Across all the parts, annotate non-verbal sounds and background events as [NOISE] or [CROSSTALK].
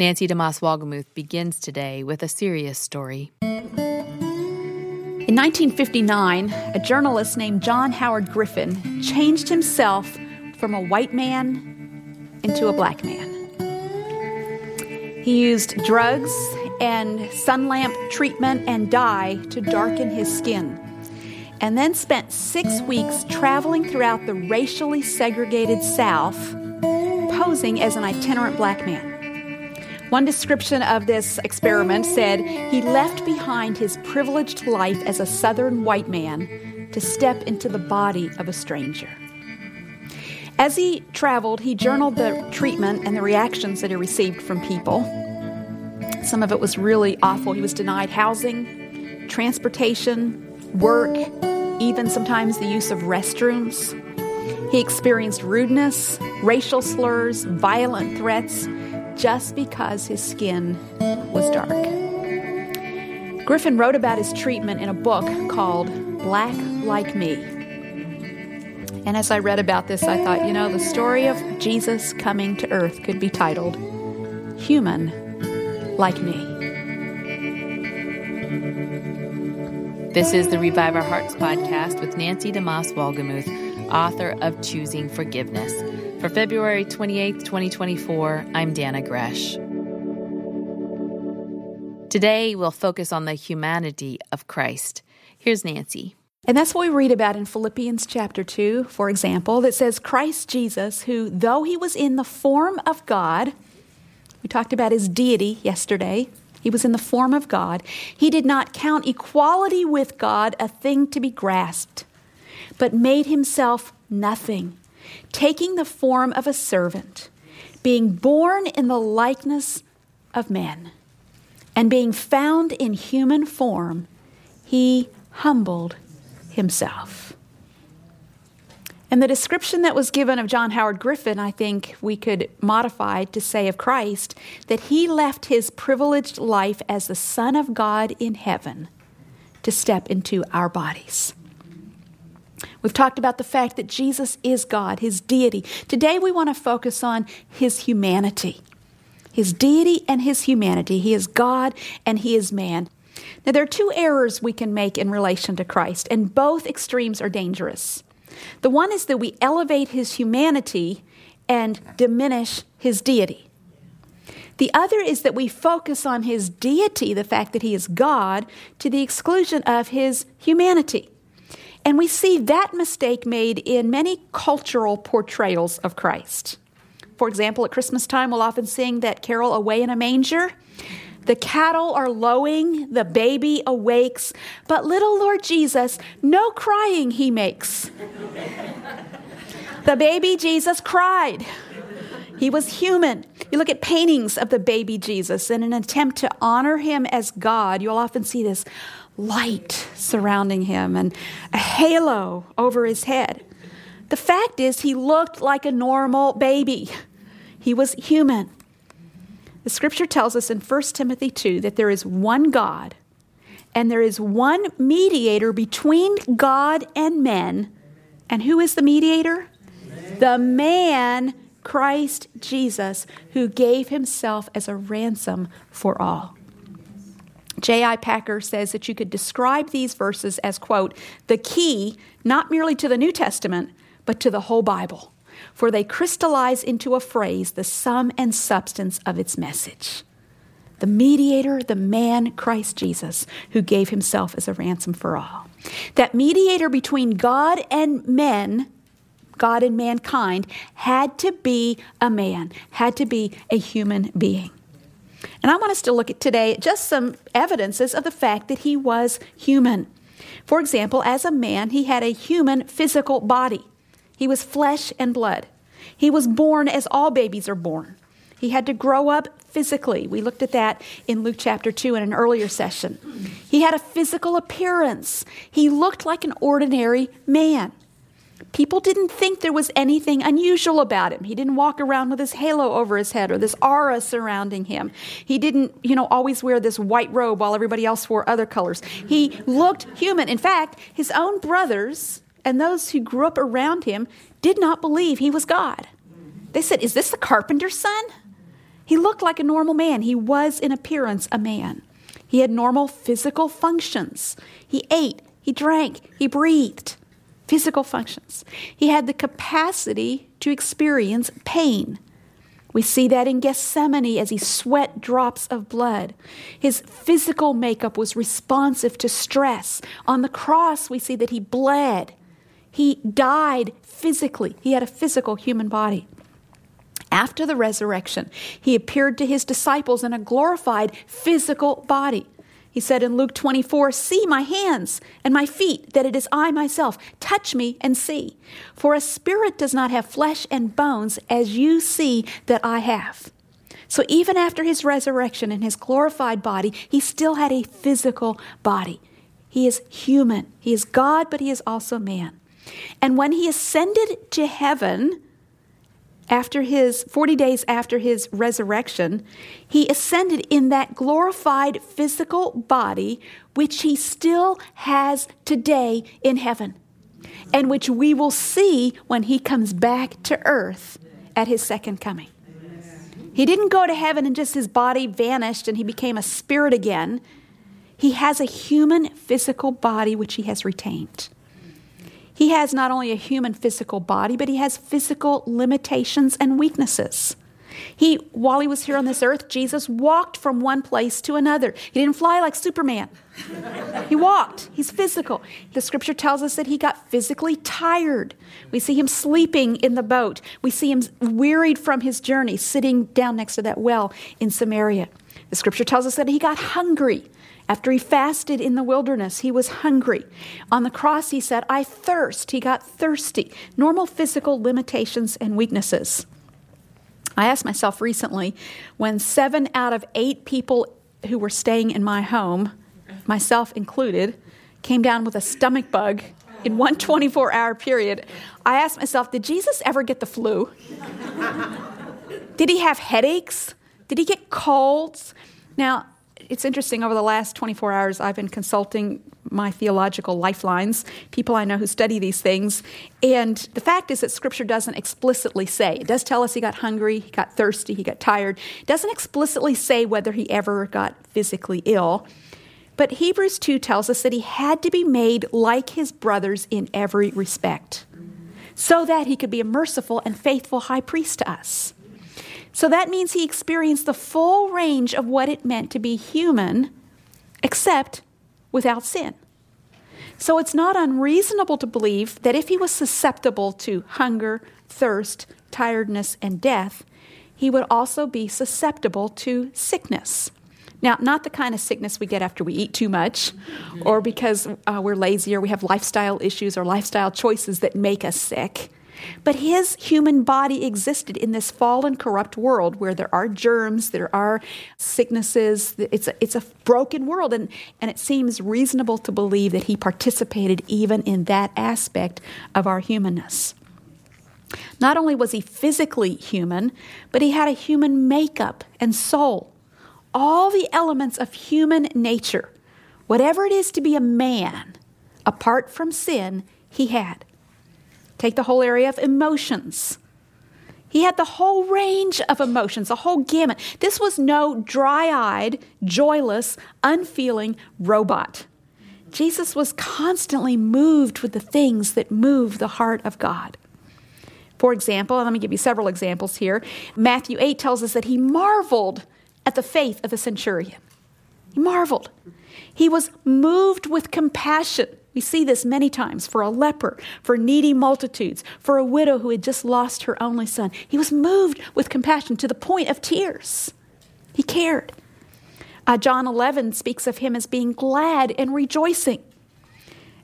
Nancy DeMoss Wolgemuth begins today with a serious story. In 1959, a journalist named John Howard Griffin changed himself from a white man into a black man. He used drugs and sun lamp treatment and dye to darken his skin, and then spent six weeks traveling throughout the racially segregated South, posing as an itinerant black man. One description of this experiment said he left behind his privileged life as a Southern white man to step into the body of a stranger. As he traveled, he journaled the treatment and the reactions that he received from people. Some of it was really awful. He was denied housing, transportation, work, even sometimes the use of restrooms. He experienced rudeness, racial slurs, violent threats just because his skin was dark. Griffin wrote about his treatment in a book called Black Like Me. And as I read about this, I thought, you know, the story of Jesus coming to earth could be titled Human Like Me. This is the Revive Our Hearts podcast with Nancy DeMoss Wolgemuth, author of Choosing Forgiveness. For February 28th, 2024, I'm Dannah Gresh. Today, we'll focus on the humanity of Christ. Here's Nancy. And that's what we read about in Philippians chapter 2, for example, that says, Christ Jesus, who, though he was in the form of God, we talked about his deity yesterday, he was in the form of God, he did not count equality with God a thing to be grasped, but made himself nothing taking the form of a servant, being born in the likeness of men, and being found in human form, he humbled himself. And the description that was given of John Howard Griffin, I think we could modify to say of Christ that he left his privileged life as the Son of God in heaven to step into our bodies. We've talked about the fact that Jesus is God, his deity. Today we want to focus on his humanity. His deity and his humanity. He is God and he is man. Now, there are two errors we can make in relation to Christ, and both extremes are dangerous. The one is that we elevate his humanity and diminish his deity. The other is that we focus on his deity, the fact that he is God, to the exclusion of his humanity. And we see that mistake made in many cultural portrayals of Christ. For example, at Christmas time, we'll often sing that carol, Away in a Manger. The cattle are lowing, the baby awakes, but little Lord Jesus, no crying he makes. the baby Jesus cried. He was human. You look at paintings of the baby Jesus in an attempt to honor him as God, you'll often see this light surrounding him and a halo over his head. The fact is, he looked like a normal baby. He was human. The scripture tells us in 1 Timothy 2 that there is one God and there is one mediator between God and men. And who is the mediator? The man, Christ Jesus, who gave himself as a ransom for all. J.I. Packer says that you could describe these verses as, quote, the key not merely to the New Testament, but to the whole Bible, for they crystallize into a phrase the sum and substance of its message. The mediator, the man, Christ Jesus, who gave himself as a ransom for all. That mediator between God and men, God and mankind, had to be a man, had to be a human being. And I want us to look at today just some evidences of the fact that he was human. For example, as a man, he had a human physical body. He was flesh and blood. He was born as all babies are born. He had to grow up physically. We looked at that in Luke chapter 2 in an earlier session. He had a physical appearance. He looked like an ordinary man. People didn't think there was anything unusual about him. He didn't walk around with his halo over his head or this aura surrounding him. He didn't, you know, always wear this white robe while everybody else wore other colors. He looked human. In fact, his own brothers and those who grew up around him did not believe he was God. They said, Is this the carpenter's son? He looked like a normal man. He was, in appearance, a man. He had normal physical functions. He ate, he drank, he breathed. Physical functions. He had the capacity to experience pain. We see that in Gethsemane as he sweat drops of blood. His physical makeup was responsive to stress. On the cross, we see that he bled. He died physically. He had a physical human body. After the resurrection, he appeared to his disciples in a glorified physical body. He said in Luke 24, See my hands and my feet, that it is I myself. Touch me and see. For a spirit does not have flesh and bones, as you see that I have. So even after his resurrection in his glorified body, he still had a physical body. He is human. He is God, but he is also man. And when he ascended to heaven, after his 40 days after his resurrection, he ascended in that glorified physical body, which he still has today in heaven, and which we will see when he comes back to earth at his second coming. He didn't go to heaven and just his body vanished and he became a spirit again. He has a human physical body which he has retained. He has not only a human physical body, but he has physical limitations and weaknesses. He, while he was here on this earth, Jesus walked from one place to another. He didn't fly like Superman. He walked. He's physical. The scripture tells us that he got physically tired. We see him sleeping in the boat. We see him wearied from his journey, sitting down next to that well in Samaria. The scripture tells us that he got hungry. After he fasted in the wilderness, he was hungry. On the cross, he said, I thirst. He got thirsty. Normal physical limitations and weaknesses. I asked myself recently when seven out of eight people who were staying in my home, myself included, came down with a stomach bug in one 24 hour period, I asked myself, did Jesus ever get the flu? did he have headaches? Did he get colds? Now, it's interesting, over the last 24 hours, I've been consulting my theological lifelines, people I know who study these things. And the fact is that Scripture doesn't explicitly say. It does tell us he got hungry, he got thirsty, he got tired. It doesn't explicitly say whether he ever got physically ill. But Hebrews 2 tells us that he had to be made like his brothers in every respect, so that he could be a merciful and faithful high priest to us. So that means he experienced the full range of what it meant to be human, except without sin. So it's not unreasonable to believe that if he was susceptible to hunger, thirst, tiredness, and death, he would also be susceptible to sickness. Now, not the kind of sickness we get after we eat too much or because uh, we're lazy or we have lifestyle issues or lifestyle choices that make us sick. But his human body existed in this fallen, corrupt world where there are germs, there are sicknesses. It's a, it's a broken world, and, and it seems reasonable to believe that he participated even in that aspect of our humanness. Not only was he physically human, but he had a human makeup and soul. All the elements of human nature, whatever it is to be a man, apart from sin, he had. Take the whole area of emotions. He had the whole range of emotions, the whole gamut. This was no dry eyed, joyless, unfeeling robot. Jesus was constantly moved with the things that move the heart of God. For example, let me give you several examples here. Matthew 8 tells us that he marveled at the faith of the centurion. He marveled. He was moved with compassion we see this many times for a leper, for needy multitudes, for a widow who had just lost her only son. He was moved with compassion to the point of tears. He cared. Uh, John 11 speaks of him as being glad and rejoicing.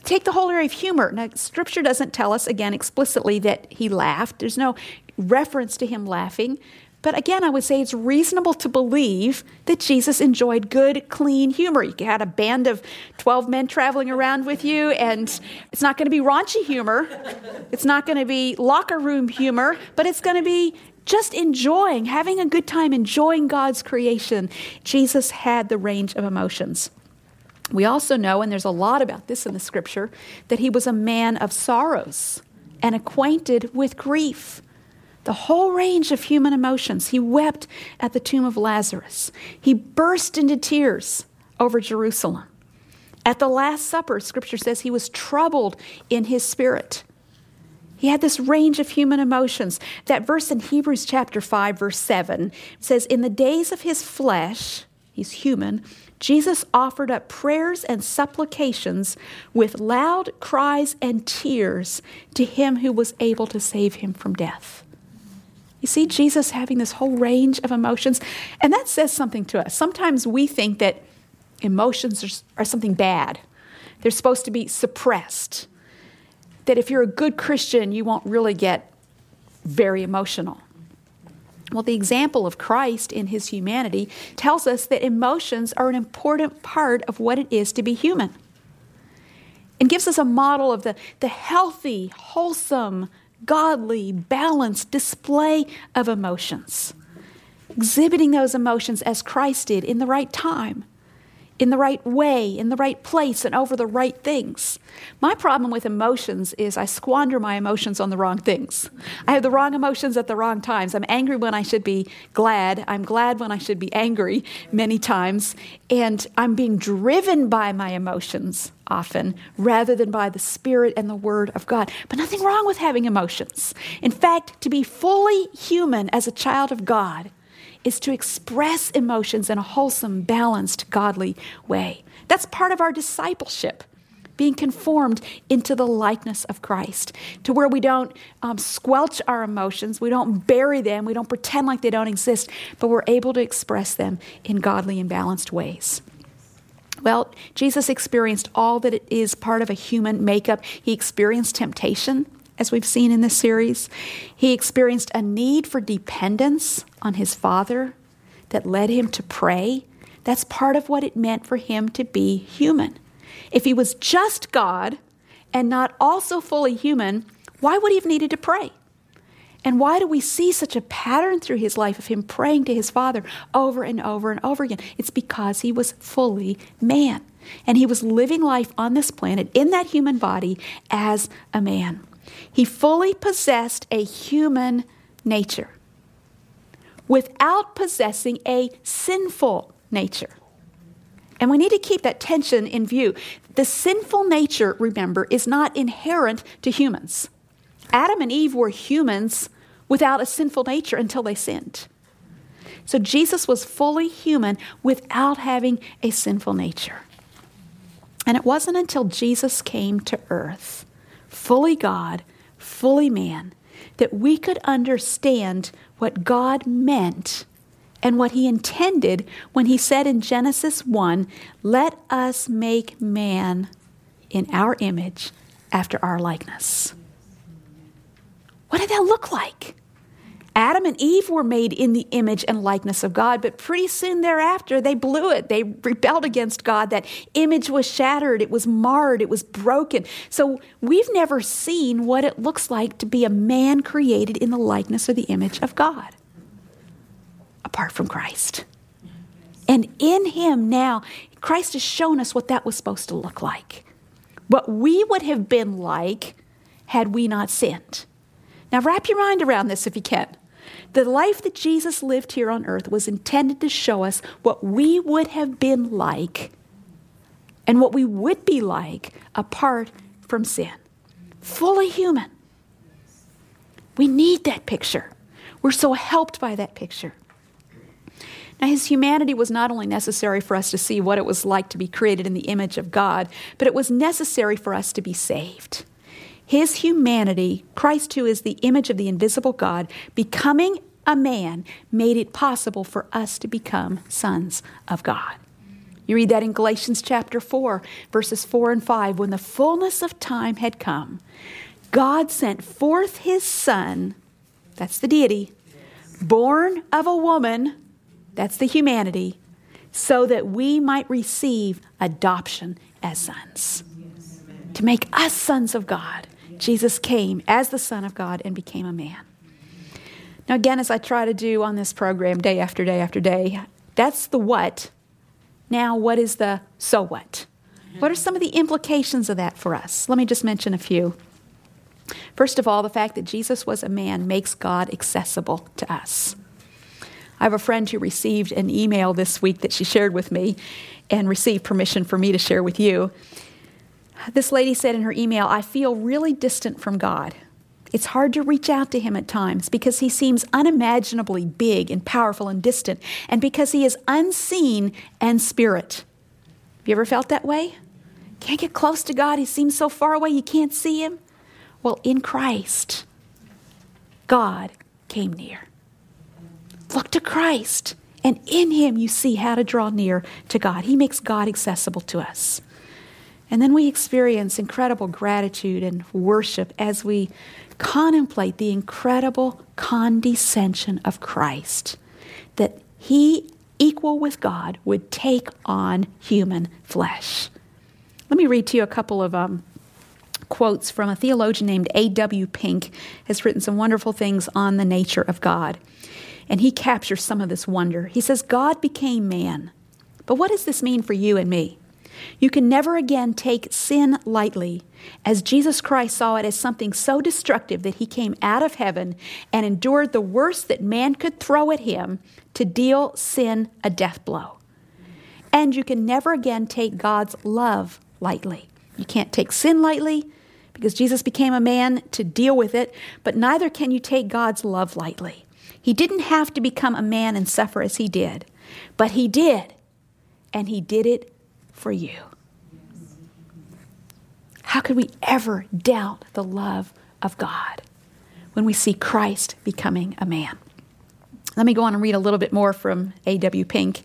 Take the whole area of humor. Now, Scripture doesn't tell us, again, explicitly that he laughed. There's no reference to him laughing. But again, I would say it's reasonable to believe that Jesus enjoyed good, clean humor. You had a band of 12 men traveling around with you, and it's not going to be raunchy humor. It's not going to be locker room humor, but it's going to be just enjoying, having a good time, enjoying God's creation. Jesus had the range of emotions. We also know, and there's a lot about this in the scripture, that he was a man of sorrows and acquainted with grief. The whole range of human emotions. He wept at the tomb of Lazarus. He burst into tears over Jerusalem. At the Last Supper, Scripture says he was troubled in his spirit. He had this range of human emotions. That verse in Hebrews chapter 5, verse 7 says, In the days of his flesh, he's human, Jesus offered up prayers and supplications with loud cries and tears to him who was able to save him from death. You see Jesus having this whole range of emotions, and that says something to us. Sometimes we think that emotions are, are something bad, they're supposed to be suppressed. That if you're a good Christian, you won't really get very emotional. Well, the example of Christ in his humanity tells us that emotions are an important part of what it is to be human and gives us a model of the, the healthy, wholesome, godly, balanced display of emotions, exhibiting those emotions as Christ did in the right time in the right way, in the right place, and over the right things. My problem with emotions is I squander my emotions on the wrong things. I have the wrong emotions at the wrong times. I'm angry when I should be glad. I'm glad when I should be angry many times. And I'm being driven by my emotions often rather than by the Spirit and the Word of God. But nothing wrong with having emotions. In fact, to be fully human as a child of God is to express emotions in a wholesome, balanced, godly way. That's part of our discipleship, being conformed into the likeness of Christ, to where we don't um, squelch our emotions, we don't bury them, we don't pretend like they don't exist, but we're able to express them in godly and balanced ways. Well, Jesus experienced all that it is part of a human makeup. He experienced temptation as we've seen in this series. He experienced a need for dependence on his Father that led him to pray. That's part of what it meant for him to be human. If he was just God and not also fully human, why would he have needed to pray? And why do we see such a pattern through his life of him praying to his Father over and over and over again? It's because he was fully man. And he was living life on this planet in that human body as a man. He fully possessed a human nature without possessing a sinful nature. And we need to keep that tension in view. The sinful nature, remember, is not inherent to humans. Adam and Eve were humans without a sinful nature until they sinned. So Jesus was fully human without having a sinful nature. And it wasn't until Jesus came to earth fully God, fully man, that we could understand what God meant and what he intended when he said in Genesis 1 let us make man in our image after our likeness. What did that look like? Adam and Eve were made in the image and likeness of God, but pretty soon thereafter, they blew it. They rebelled against God. That image was shattered, it was marred, it was broken. So we've never seen what it looks like to be a man created in the likeness or the image of God apart from Christ. And in Him now, Christ has shown us what that was supposed to look like. What we would have been like had we not sinned. Now, wrap your mind around this if you can. The life that Jesus lived here on earth was intended to show us what we would have been like and what we would be like apart from sin. Fully human. We need that picture. We're so helped by that picture. Now, his humanity was not only necessary for us to see what it was like to be created in the image of God, but it was necessary for us to be saved. His humanity, Christ, who is the image of the invisible God, becoming a man, made it possible for us to become sons of God. You read that in Galatians chapter 4, verses 4 and 5. When the fullness of time had come, God sent forth his Son, that's the deity, born of a woman, that's the humanity, so that we might receive adoption as sons. To make us sons of God. Jesus came as the Son of God and became a man. Now, again, as I try to do on this program day after day after day, that's the what. Now, what is the so what? What are some of the implications of that for us? Let me just mention a few. First of all, the fact that Jesus was a man makes God accessible to us. I have a friend who received an email this week that she shared with me and received permission for me to share with you. This lady said in her email, I feel really distant from God. It's hard to reach out to him at times because he seems unimaginably big and powerful and distant, and because he is unseen and spirit. Have you ever felt that way? Can't get close to God. He seems so far away, you can't see him. Well, in Christ, God came near. Look to Christ, and in him you see how to draw near to God. He makes God accessible to us. And then we experience incredible gratitude and worship as we contemplate the incredible condescension of Christ, that he, equal with God, would take on human flesh. Let me read to you a couple of um, quotes from a theologian named A.W. Pink has written some wonderful things on the nature of God. And he captures some of this wonder. He says, God became man. But what does this mean for you and me? You can never again take sin lightly, as Jesus Christ saw it as something so destructive that he came out of heaven and endured the worst that man could throw at him to deal sin a death blow. And you can never again take God's love lightly. You can't take sin lightly because Jesus became a man to deal with it, but neither can you take God's love lightly. He didn't have to become a man and suffer as he did, but he did, and he did it for you. How could we ever doubt the love of God when we see Christ becoming a man? Let me go on and read a little bit more from A.W. Pink.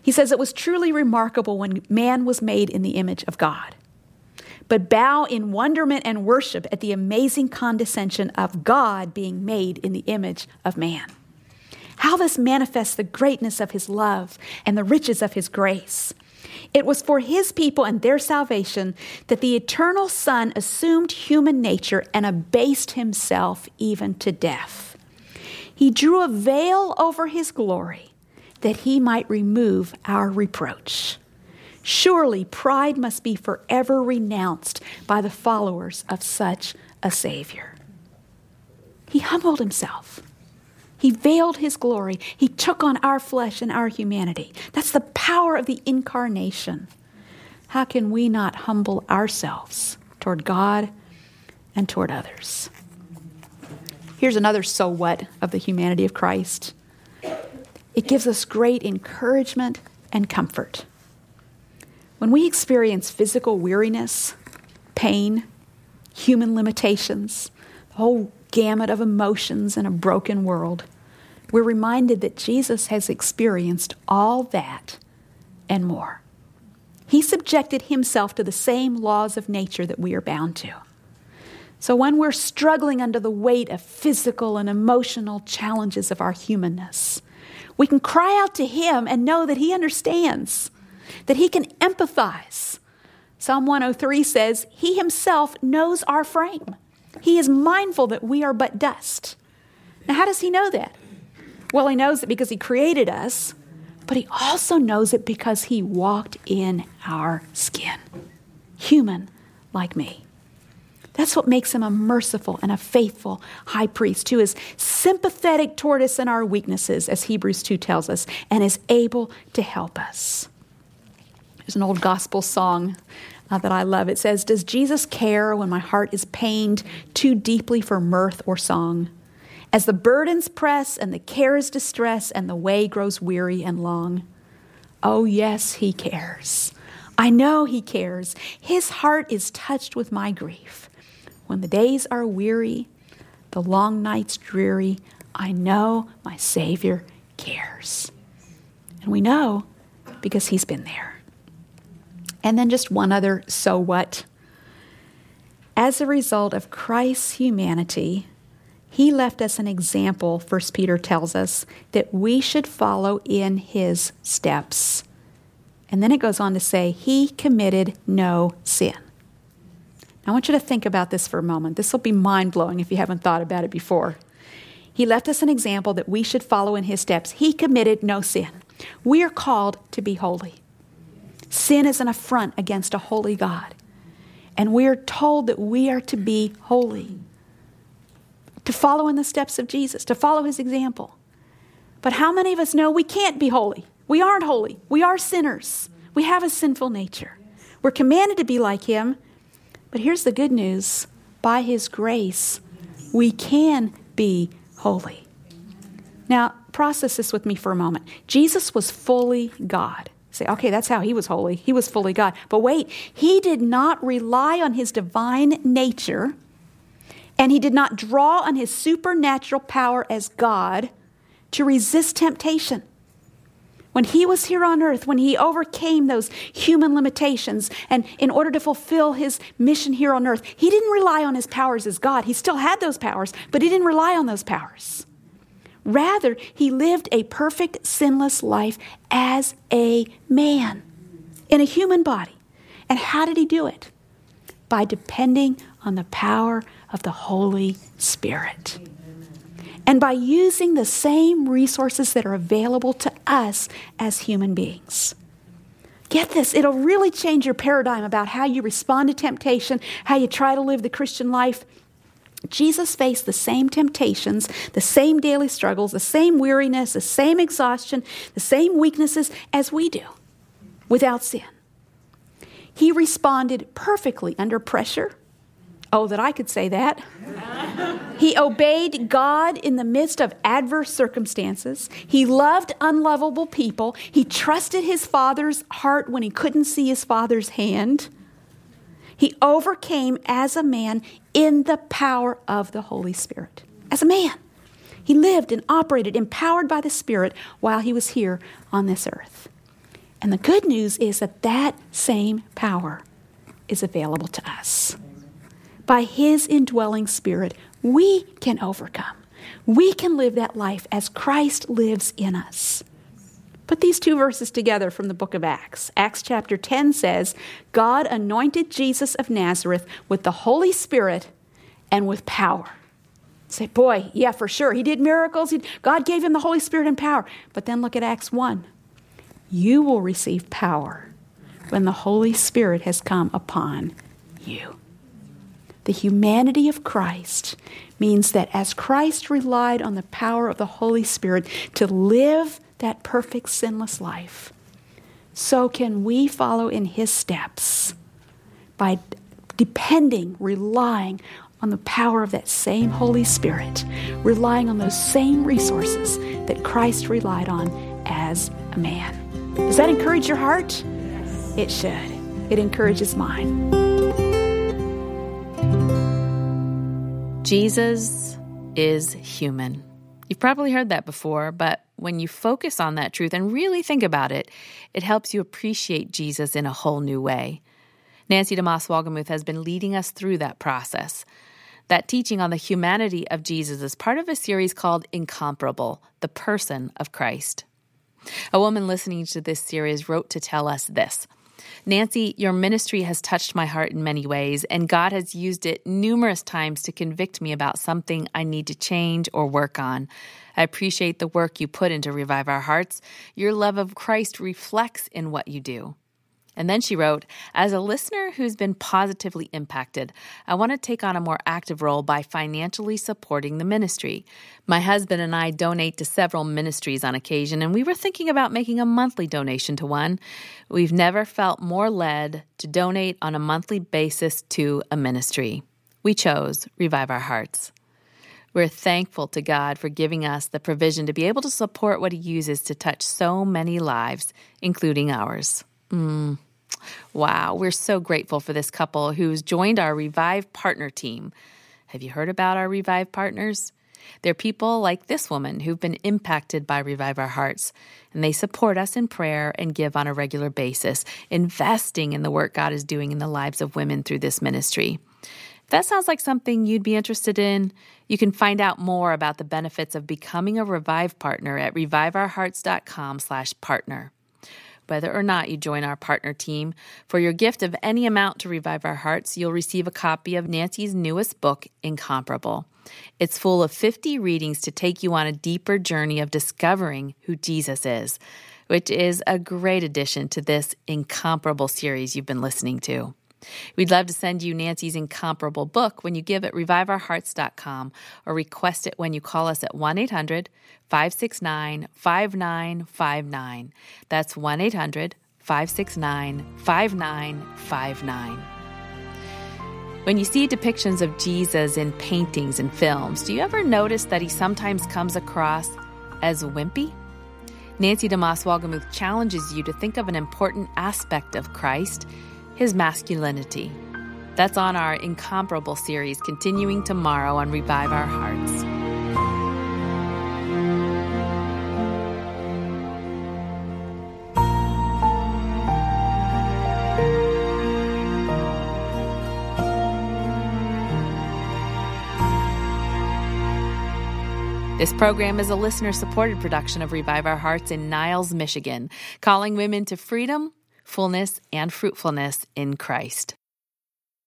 He says, It was truly remarkable when man was made in the image of God. But bow in wonderment and worship at the amazing condescension of God being made in the image of man. How this manifests the greatness of his love and the riches of his grace. It was for his people and their salvation that the eternal Son assumed human nature and abased himself even to death. He drew a veil over his glory that he might remove our reproach. Surely pride must be forever renounced by the followers of such a Savior. He humbled himself. He veiled his glory. He took on our flesh and our humanity. That's the power of the incarnation. How can we not humble ourselves toward God and toward others? Here's another so what of the humanity of Christ it gives us great encouragement and comfort. When we experience physical weariness, pain, human limitations, the whole gamut of emotions in a broken world, we're reminded that Jesus has experienced all that and more. He subjected himself to the same laws of nature that we are bound to. So when we're struggling under the weight of physical and emotional challenges of our humanness, we can cry out to him and know that he understands, that he can empathize. Psalm 103 says, He himself knows our frame. He is mindful that we are but dust. Now, how does he know that? Well, he knows it because he created us, but he also knows it because he walked in our skin. Human like me. That's what makes him a merciful and a faithful high priest who is sympathetic toward us in our weaknesses, as Hebrews 2 tells us, and is able to help us. There's an old gospel song uh, that I love. It says, Does Jesus care when my heart is pained too deeply for mirth or song? As the burdens press and the cares distress and the way grows weary and long. Oh, yes, he cares. I know he cares. His heart is touched with my grief. When the days are weary, the long nights dreary, I know my Savior cares. And we know because he's been there. And then just one other so what. As a result of Christ's humanity, he left us an example, 1 Peter tells us, that we should follow in his steps. And then it goes on to say, He committed no sin. I want you to think about this for a moment. This will be mind blowing if you haven't thought about it before. He left us an example that we should follow in his steps. He committed no sin. We are called to be holy. Sin is an affront against a holy God. And we are told that we are to be holy. to follow in the steps of Jesus, to follow his example. But how many of us know we can't be holy? We aren't holy. We are sinners. We have a sinful nature. We're commanded to be like him. But here's the good news by his grace, we can be holy. Now, process this with me for a moment. Jesus was fully God. Say, okay, that's how he was holy. He was fully God. But wait, he did not rely on his divine nature and he did not draw on his supernatural power as God to resist temptation. When he was here on earth, when he overcame those human limitations, and in order to fulfill his mission here on earth, he didn't rely on his powers as God. He still had those powers, but he didn't rely on those powers. Rather, he lived a perfect, sinless life as a man in a human body. And how did he do it? By depending on the power of the Holy Spirit. And by using the same resources that are available to us as human beings. Get this, it'll really change your paradigm about how you respond to temptation, how you try to live the Christian life. Jesus faced the same temptations, the same daily struggles, the same weariness, the same exhaustion, the same weaknesses as we do without sin. He responded perfectly under pressure. Oh, that I could say that. [LAUGHS] he obeyed God in the midst of adverse circumstances. He loved unlovable people. He trusted his father's heart when he couldn't see his father's hand. He overcame as a man in the power of the Holy Spirit. As a man. He lived and operated empowered by the Spirit while he was here on this earth. And the good news is that that same power is available to us. By His indwelling Spirit, we can overcome. We can live that life as Christ lives in us. Put these two verses together from the book of Acts. Acts chapter 10 says, God anointed Jesus of Nazareth with the Holy Spirit and with power. Say, boy, yeah, for sure. He did miracles. He, God gave him the Holy Spirit and power. But then look at Acts 1. You will receive power when the Holy Spirit has come upon you. The humanity of Christ means that as Christ relied on the power of the Holy Spirit to live that perfect, sinless life, so can we follow in his steps by depending, relying on the power of that same Holy Spirit, relying on those same resources that Christ relied on as a man. Does that encourage your heart? It should. It encourages mine. Jesus is human. You've probably heard that before, but when you focus on that truth and really think about it, it helps you appreciate Jesus in a whole new way. Nancy DeMoss Wolgemuth has been leading us through that process. That teaching on the humanity of Jesus is part of a series called Incomparable The Person of Christ. A woman listening to this series wrote to tell us this Nancy, your ministry has touched my heart in many ways, and God has used it numerous times to convict me about something I need to change or work on. I appreciate the work you put into Revive Our Hearts. Your love of Christ reflects in what you do. And then she wrote, As a listener who's been positively impacted, I want to take on a more active role by financially supporting the ministry. My husband and I donate to several ministries on occasion, and we were thinking about making a monthly donation to one. We've never felt more led to donate on a monthly basis to a ministry. We chose Revive Our Hearts. We're thankful to God for giving us the provision to be able to support what He uses to touch so many lives, including ours. Mm. Wow, we're so grateful for this couple who's joined our Revive Partner team. Have you heard about our Revive Partners? They're people like this woman who've been impacted by Revive Our Hearts, and they support us in prayer and give on a regular basis, investing in the work God is doing in the lives of women through this ministry. If that sounds like something you'd be interested in, you can find out more about the benefits of becoming a Revive partner at reviveourhearts.com/partner. Whether or not you join our partner team, for your gift of any amount to Revive Our Hearts, you'll receive a copy of Nancy's newest book, Incomparable. It's full of 50 readings to take you on a deeper journey of discovering who Jesus is, which is a great addition to this incomparable series you've been listening to. We'd love to send you Nancy's incomparable book when you give at reviveourhearts.com or request it when you call us at 1 800 569 5959. That's 1 800 569 5959. When you see depictions of Jesus in paintings and films, do you ever notice that he sometimes comes across as wimpy? Nancy DeMoss Wolgemuth challenges you to think of an important aspect of Christ his masculinity. That's on our Incomparable series, continuing tomorrow on Revive Our Hearts. This program is a listener supported production of Revive Our Hearts in Niles, Michigan, calling women to freedom fullness, and fruitfulness in Christ.